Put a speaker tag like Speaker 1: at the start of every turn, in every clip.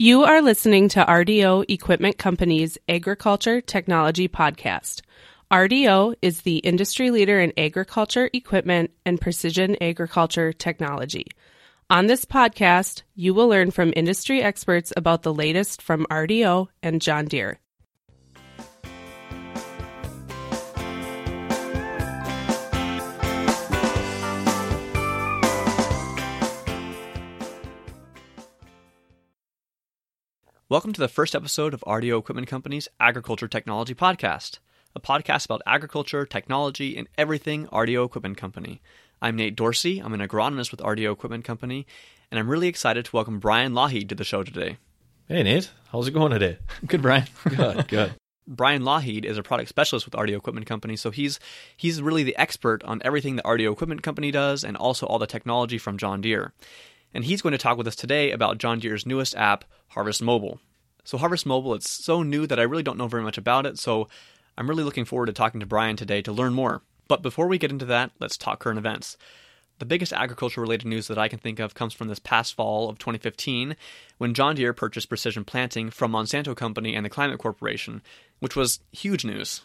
Speaker 1: You are listening to RDO Equipment Company's Agriculture Technology Podcast. RDO is the industry leader in agriculture equipment and precision agriculture technology. On this podcast, you will learn from industry experts about the latest from RDO and John Deere.
Speaker 2: Welcome to the first episode of RDO Equipment Company's Agriculture Technology Podcast, a podcast about agriculture, technology, and everything RDO Equipment Company. I'm Nate Dorsey. I'm an agronomist with RDO Equipment Company, and I'm really excited to welcome Brian Lougheed to the show today.
Speaker 3: Hey, Nate. How's it going today?
Speaker 2: Good, Brian.
Speaker 3: Good, good.
Speaker 2: Brian Lougheed is a product specialist with RDO Equipment Company, so he's he's really the expert on everything that RDO Equipment Company does and also all the technology from John Deere and he's going to talk with us today about John Deere's newest app, Harvest Mobile. So, Harvest Mobile, it's so new that I really don't know very much about it, so I'm really looking forward to talking to Brian today to learn more. But before we get into that, let's talk current events. The biggest agriculture related news that I can think of comes from this past fall of 2015 when John Deere purchased Precision Planting from Monsanto Company and the Climate Corporation, which was huge news.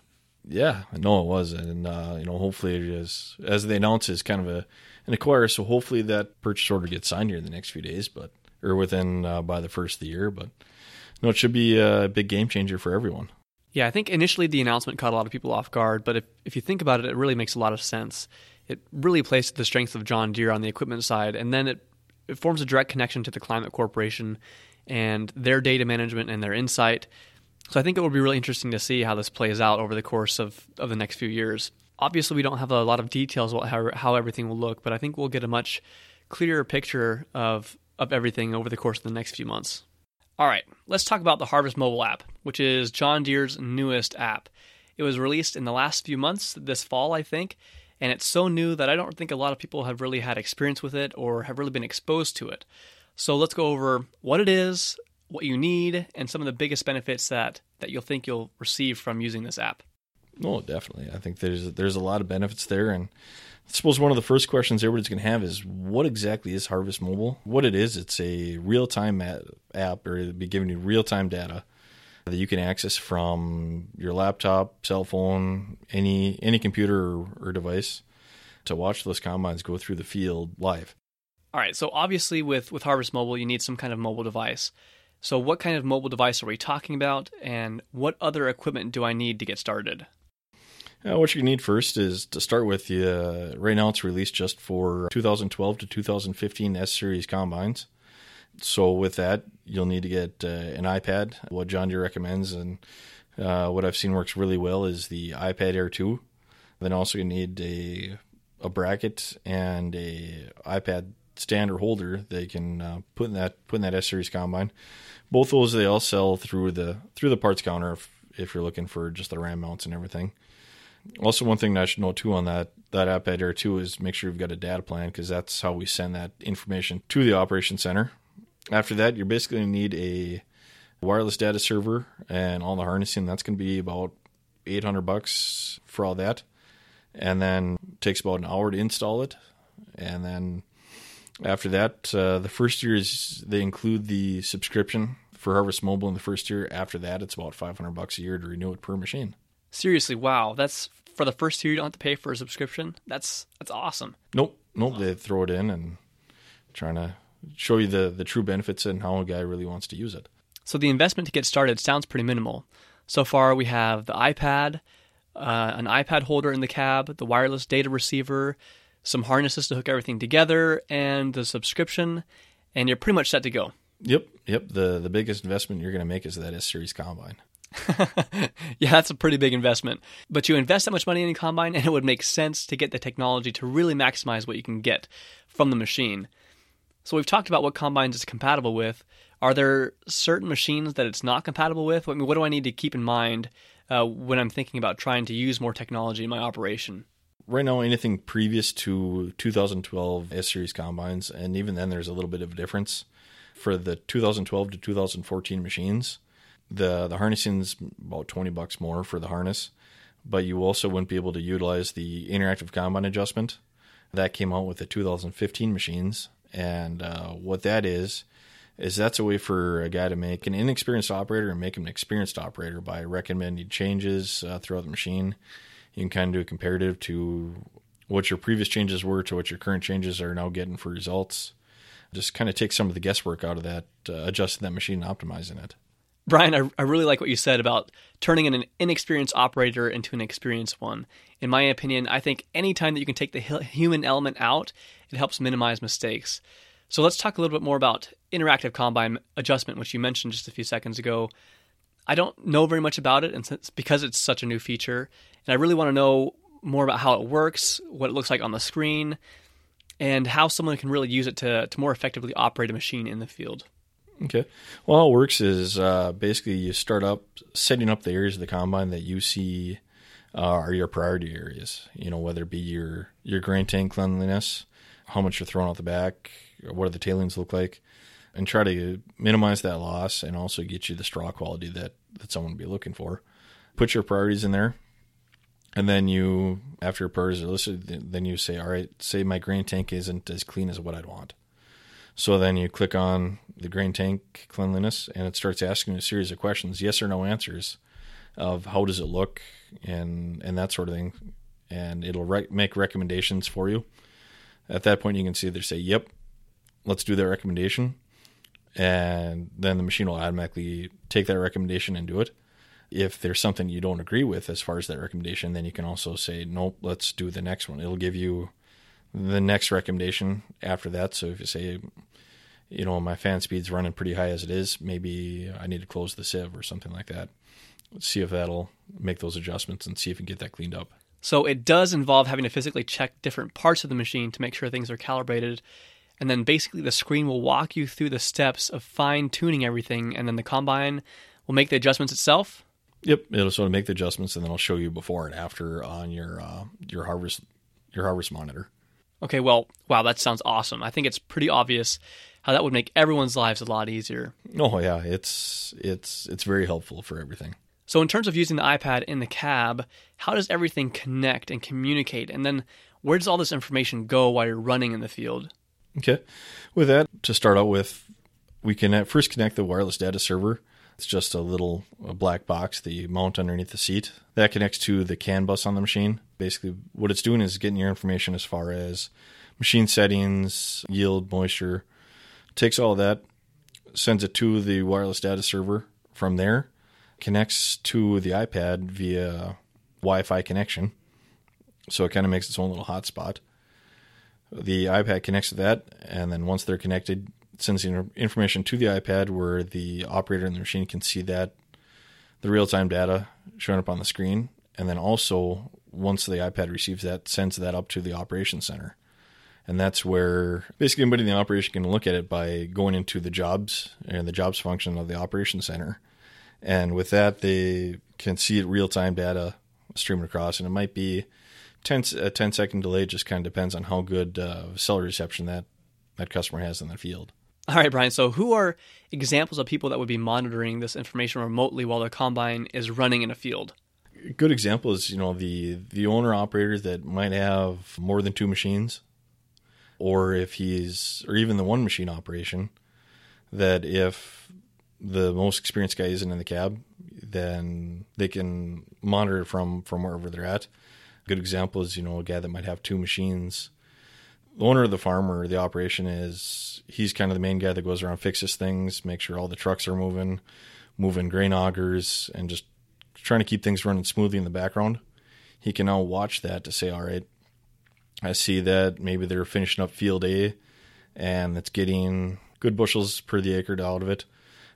Speaker 3: Yeah, I know it was, and uh, you know, hopefully, it is as they announce, is kind of a an acquire. So hopefully that purchase order gets signed here in the next few days, but or within uh, by the first of the year. But no, it should be a big game changer for everyone.
Speaker 2: Yeah, I think initially the announcement caught a lot of people off guard, but if if you think about it, it really makes a lot of sense. It really plays the strength of John Deere on the equipment side, and then it it forms a direct connection to the Climate Corporation and their data management and their insight. So I think it will be really interesting to see how this plays out over the course of, of the next few years obviously we don't have a lot of details about how, how everything will look, but I think we'll get a much clearer picture of of everything over the course of the next few months. All right, let's talk about the Harvest mobile app, which is John Deere's newest app. It was released in the last few months, this fall, I think, and it's so new that I don't think a lot of people have really had experience with it or have really been exposed to it. So let's go over what it is, what you need, and some of the biggest benefits that, that you'll think you'll receive from using this app.
Speaker 3: Oh, definitely. I think there's there's a lot of benefits there, and I suppose one of the first questions everybody's going to have is what exactly is Harvest Mobile? What it is, it's a real time app, or it'll be giving you real time data that you can access from your laptop, cell phone, any any computer or, or device to watch those combines go through the field live.
Speaker 2: All right. So obviously, with with Harvest Mobile, you need some kind of mobile device. So, what kind of mobile device are we talking about, and what other equipment do I need to get started?
Speaker 3: Uh, what you need first is to start with. Uh, right now, it's released just for 2012 to 2015 S Series combines. So, with that, you'll need to get uh, an iPad. What John Deere recommends and uh, what I've seen works really well is the iPad Air 2. Then also you need a a bracket and a iPad stand or holder they can uh, put in that put in that S series combine. Both those they all sell through the through the parts counter if if you're looking for just the ram mounts and everything. Also, one thing that I should know too on that that iPad Air 2 is make sure you've got a data plan because that's how we send that information to the operation center. After that, you're basically going to need a wireless data server and all the harnessing. That's going to be about 800 bucks for all that, and then takes about an hour to install it. And then after that, uh, the first year is they include the subscription for Harvest Mobile in the first year. After that, it's about 500 bucks a year to renew it per machine.
Speaker 2: Seriously, wow. That's for the first year you don't have to pay for a subscription. That's that's awesome.
Speaker 3: Nope, nope. They throw it in and trying to show you the the true benefits and how a guy really wants to use it.
Speaker 2: So the investment to get started sounds pretty minimal. So far, we have the iPad, uh, an iPad holder in the cab, the wireless data receiver, some harnesses to hook everything together, and the subscription, and you're pretty much set to go.
Speaker 3: Yep, yep. The the biggest investment you're going to make is that S series combine.
Speaker 2: yeah, that's a pretty big investment. But you invest that much money in a combine, and it would make sense to get the technology to really maximize what you can get from the machine. So we've talked about what combines it's compatible with. Are there certain machines that it's not compatible with? I mean, what do I need to keep in mind uh, when I'm thinking about trying to use more technology in my operation?
Speaker 3: Right now, anything previous to 2012 S Series combines, and even then, there's a little bit of a difference. For the 2012 to 2014 machines, the the harnessing's about 20 bucks more for the harness, but you also wouldn't be able to utilize the interactive combine adjustment. That came out with the 2015 machines, and uh, what that is is that's a way for a guy to make an inexperienced operator and make him an experienced operator by recommending changes uh, throughout the machine. You can kind of do a comparative to what your previous changes were to what your current changes are now getting for results. Just kind of take some of the guesswork out of that, uh, adjusting that machine and optimizing it.
Speaker 2: Brian, I, I really like what you said about turning an inexperienced operator into an experienced one. In my opinion, I think anytime that you can take the human element out, it helps minimize mistakes. So let's talk a little bit more about interactive combine adjustment, which you mentioned just a few seconds ago. I don't know very much about it, and it's because it's such a new feature, and I really want to know more about how it works, what it looks like on the screen, and how someone can really use it to, to more effectively operate a machine in the field.
Speaker 3: Okay. Well, how it works is uh, basically you start up setting up the areas of the combine that you see uh, are your priority areas. You know, whether it be your your grain tank cleanliness, how much you're throwing out the back, what do the tailings look like, and try to minimize that loss and also get you the straw quality that that someone would be looking for. Put your priorities in there, and then you, after your priorities are listed, then you say, all right, say my grain tank isn't as clean as what I'd want. So then you click on the grain tank cleanliness, and it starts asking a series of questions, yes or no answers, of how does it look, and and that sort of thing, and it'll re- make recommendations for you. At that point, you can see they say, "Yep, let's do that recommendation," and then the machine will automatically take that recommendation and do it. If there's something you don't agree with as far as that recommendation, then you can also say, "Nope, let's do the next one." It'll give you the next recommendation after that. So if you say, you know, my fan speed's running pretty high as it is, maybe I need to close the sieve or something like that. Let's see if that'll make those adjustments and see if we can get that cleaned up.
Speaker 2: So it does involve having to physically check different parts of the machine to make sure things are calibrated. And then basically the screen will walk you through the steps of fine tuning everything. And then the combine will make the adjustments itself.
Speaker 3: Yep, it'll sort of make the adjustments, and then I'll show you before and after on your uh, your harvest your harvest monitor.
Speaker 2: Okay, well, wow, that sounds awesome. I think it's pretty obvious how that would make everyone's lives a lot easier.
Speaker 3: Oh yeah, it's it's it's very helpful for everything.
Speaker 2: So in terms of using the iPad in the cab, how does everything connect and communicate? And then where does all this information go while you're running in the field?
Speaker 3: Okay. With that, to start out with, we can first connect the wireless data server. It's just a little black box that you mount underneath the seat. That connects to the CAN bus on the machine basically what it's doing is getting your information as far as machine settings, yield, moisture, takes all that, sends it to the wireless data server from there, connects to the iPad via Wi-Fi connection. So it kind of makes its own little hotspot. The iPad connects to that, and then once they're connected, sends the information to the iPad where the operator in the machine can see that the real-time data showing up on the screen, and then also once the iPad receives that, sends that up to the operations center. And that's where basically anybody in the operation can look at it by going into the jobs and the jobs function of the operations center. And with that, they can see real time data streaming across. And it might be 10, a 10 second delay, just kind of depends on how good uh, cell reception that, that customer has in the field.
Speaker 2: All right, Brian. So, who are examples of people that would be monitoring this information remotely while the combine is running in a field?
Speaker 3: good example is you know the the owner operator that might have more than two machines, or if he's or even the one machine operation, that if the most experienced guy isn't in the cab, then they can monitor from from wherever they're at. Good example is you know a guy that might have two machines. The owner of the farm or the operation is he's kind of the main guy that goes around fixes things, make sure all the trucks are moving, moving grain augers, and just trying to keep things running smoothly in the background, he can now watch that to say, all right, I see that maybe they're finishing up field A and it's getting good bushels per the acre out of it.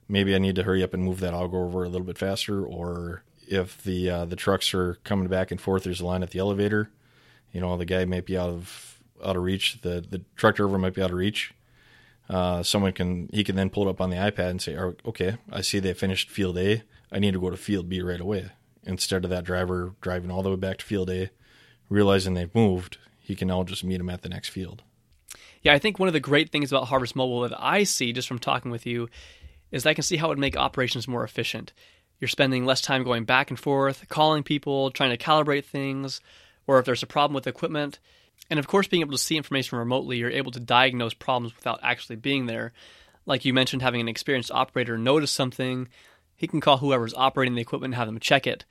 Speaker 3: Maybe I need to hurry up and move that auger over a little bit faster. Or if the uh, the trucks are coming back and forth, there's a line at the elevator. You know, the guy might be out of out of reach. The the truck driver might be out of reach. Uh, someone can he can then pull it up on the iPad and say, oh, "Okay, I see they finished field A. I need to go to field B right away." Instead of that driver driving all the way back to field A, realizing they've moved, he can now just meet them at the next field.
Speaker 2: Yeah, I think one of the great things about Harvest Mobile that I see just from talking with you is I can see how it would make operations more efficient. You're spending less time going back and forth, calling people, trying to calibrate things, or if there's a problem with equipment, and of course, being able to see information remotely, you're able to diagnose problems without actually being there. like you mentioned, having an experienced operator notice something, he can call whoever's operating the equipment and have them check it.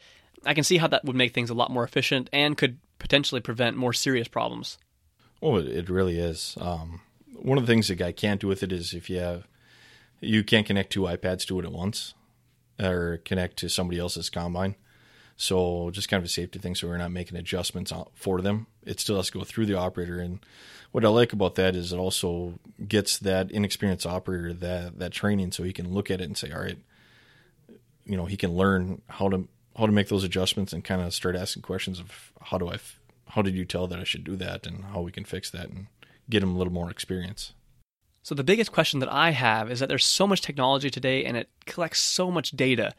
Speaker 2: I can see how that would make things a lot more efficient and could potentially prevent more serious problems.
Speaker 3: Well, it, really is. Um, one of the things a guy can't do with it is if you have, you can't connect two iPads to it at once, or connect to somebody else's combine. So just kind of a safety thing, so we're not making adjustments for them. It still has to go through the operator. And what I like about that is it also gets that inexperienced operator that that training, so he can look at it and say, all right, you know, he can learn how to how to make those adjustments and kind of start asking questions of how do I, how did you tell that I should do that, and how we can fix that, and get him a little more experience.
Speaker 2: So the biggest question that I have is that there's so much technology today, and it collects so much data.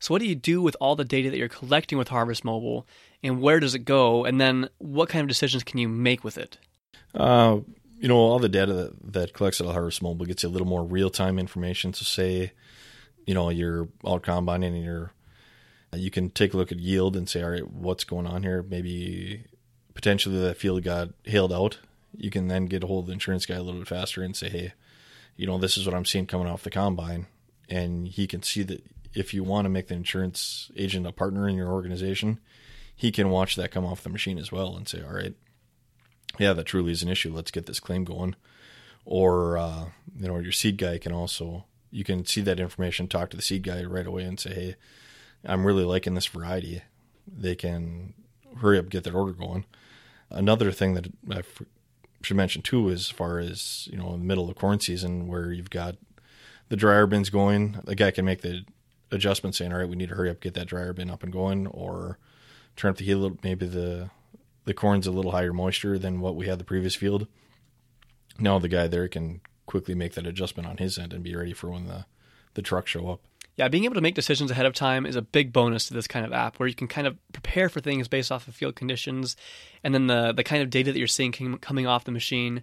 Speaker 2: So, what do you do with all the data that you're collecting with Harvest Mobile, and where does it go? And then, what kind of decisions can you make with it?
Speaker 3: Uh, you know, all the data that, that collects at Harvest Mobile gets you a little more real time information. So, say, you know, you're out combining and you're, you can take a look at yield and say, all right, what's going on here? Maybe potentially that field got hailed out. You can then get a hold of the insurance guy a little bit faster and say, hey, you know, this is what I'm seeing coming off the combine. And he can see that if you want to make the insurance agent a partner in your organization, he can watch that come off the machine as well and say, all right, yeah, that truly is an issue. Let's get this claim going. Or, uh, you know, your seed guy can also, you can see that information, talk to the seed guy right away and say, hey, I'm really liking this variety. They can hurry up, get that order going. Another thing that I should mention too, as far as, you know, in the middle of corn season where you've got the dryer bins going, the guy can make the adjustment saying, all right, we need to hurry up, get that dryer bin up and going, or turn up the heat a little. Maybe the the corn's a little higher moisture than what we had the previous field. Now the guy there can quickly make that adjustment on his end and be ready for when the the trucks show up.
Speaker 2: Yeah, being able to make decisions ahead of time is a big bonus to this kind of app where you can kind of prepare for things based off of field conditions and then the the kind of data that you're seeing coming off the machine.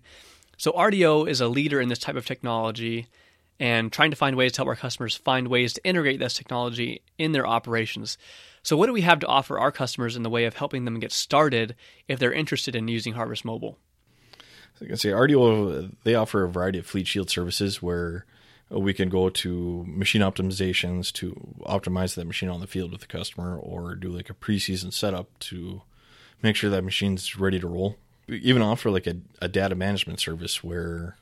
Speaker 2: So RDO is a leader in this type of technology and trying to find ways to help our customers find ways to integrate this technology in their operations. So, what do we have to offer our customers in the way of helping them get started if they're interested in using Harvest Mobile?
Speaker 3: So I can say RDO they offer a variety of fleet shield services where we can go to machine optimizations to optimize that machine on the field with the customer, or do like a preseason setup to make sure that machine's ready to roll. We even offer like a, a data management service where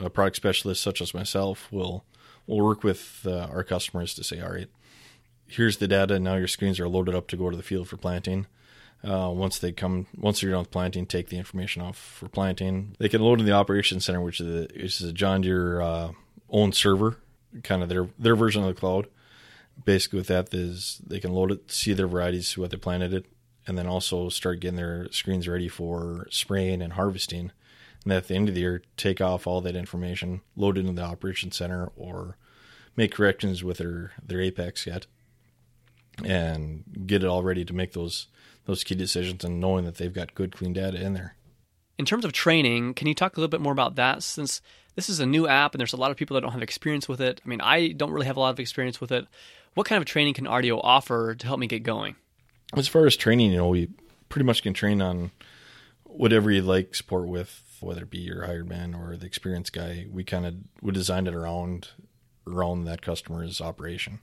Speaker 3: a product specialist such as myself will will work with uh, our customers to say, all right, here's the data. Now your screens are loaded up to go to the field for planting. Uh, once they come, once you're done with planting, take the information off for planting. They can load in the operations center, which is a, which is a John Deere uh, own server, kind of their their version of the cloud. Basically, with that is they can load it, see their varieties, see what they planted it, and then also start getting their screens ready for spraying and harvesting and at the end of the year take off all that information, load it into the operation center, or make corrections with their their Apex yet, and get it all ready to make those those key decisions, and knowing that they've got good clean data in there.
Speaker 2: In terms of training, can you talk a little bit more about that? Since this is a new app and there's a lot of people that don't have experience with it. I mean, I don't really have a lot of experience with it. What kind of training can RDO offer to help me get going?
Speaker 3: As far as training, you know, we pretty much can train on whatever you like support with whether it be your hired man or the experienced guy, we kind of we designed it around around that customer's operation.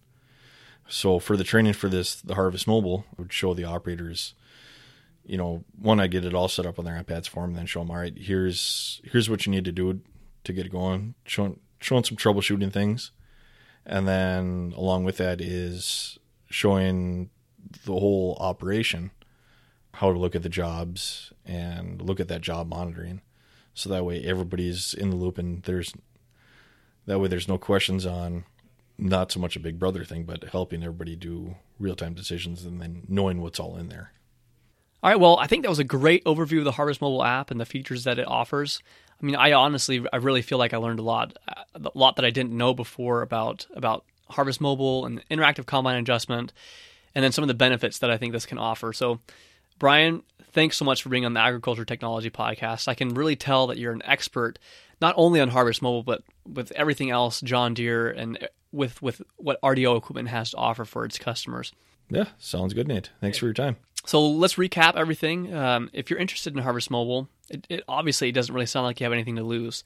Speaker 3: So for the training for this, the Harvest Mobile would show the operators, you know, one I get it all set up on their iPads for them, then show them, all right, here's here's what you need to do to get it going, showing showing some troubleshooting things, and then along with that is showing the whole operation how to look at the jobs and look at that job monitoring. So that way everybody's in the loop and there's that way there's no questions on not so much a big brother thing but helping everybody do real-time decisions and then knowing what's all in there
Speaker 2: all right well i think that was a great overview of the harvest mobile app and the features that it offers i mean i honestly i really feel like i learned a lot a lot that i didn't know before about about harvest mobile and interactive combine adjustment and then some of the benefits that i think this can offer so brian thanks so much for being on the Agriculture Technology Podcast. I can really tell that you're an expert not only on Harvest Mobile, but with everything else John Deere and with with what RDO equipment has to offer for its customers.
Speaker 3: Yeah, sounds good, Nate. Thanks for your time.
Speaker 2: So let's recap everything. Um, if you're interested in Harvest Mobile, it, it obviously it doesn't really sound like you have anything to lose.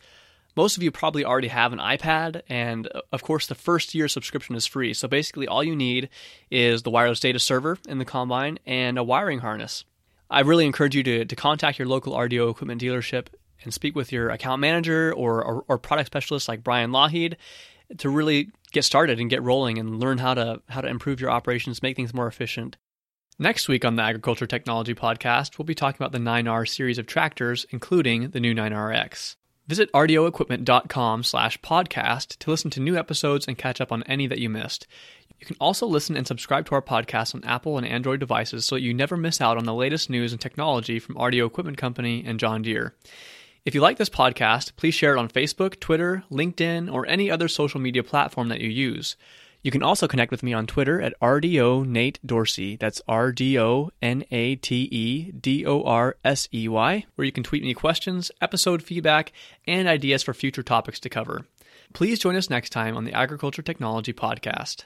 Speaker 2: Most of you probably already have an iPad, and of course, the first year subscription is free. So basically, all you need is the wireless data server in the combine and a wiring harness. I really encourage you to, to contact your local RDO equipment dealership and speak with your account manager or, or, or product specialist like Brian Lougheed to really get started and get rolling and learn how to how to improve your operations, make things more efficient. Next week on the Agriculture Technology Podcast, we'll be talking about the 9R series of tractors, including the new 9RX. Visit rdoequipment.com slash podcast to listen to new episodes and catch up on any that you missed. You can also listen and subscribe to our podcast on Apple and Android devices so that you never miss out on the latest news and technology from RDO Equipment Company and John Deere. If you like this podcast, please share it on Facebook, Twitter, LinkedIn, or any other social media platform that you use. You can also connect with me on Twitter at RDO Nate Dorsey. That's R D O N A T E D O R S E Y, where you can tweet me questions, episode feedback, and ideas for future topics to cover. Please join us next time on the Agriculture Technology Podcast.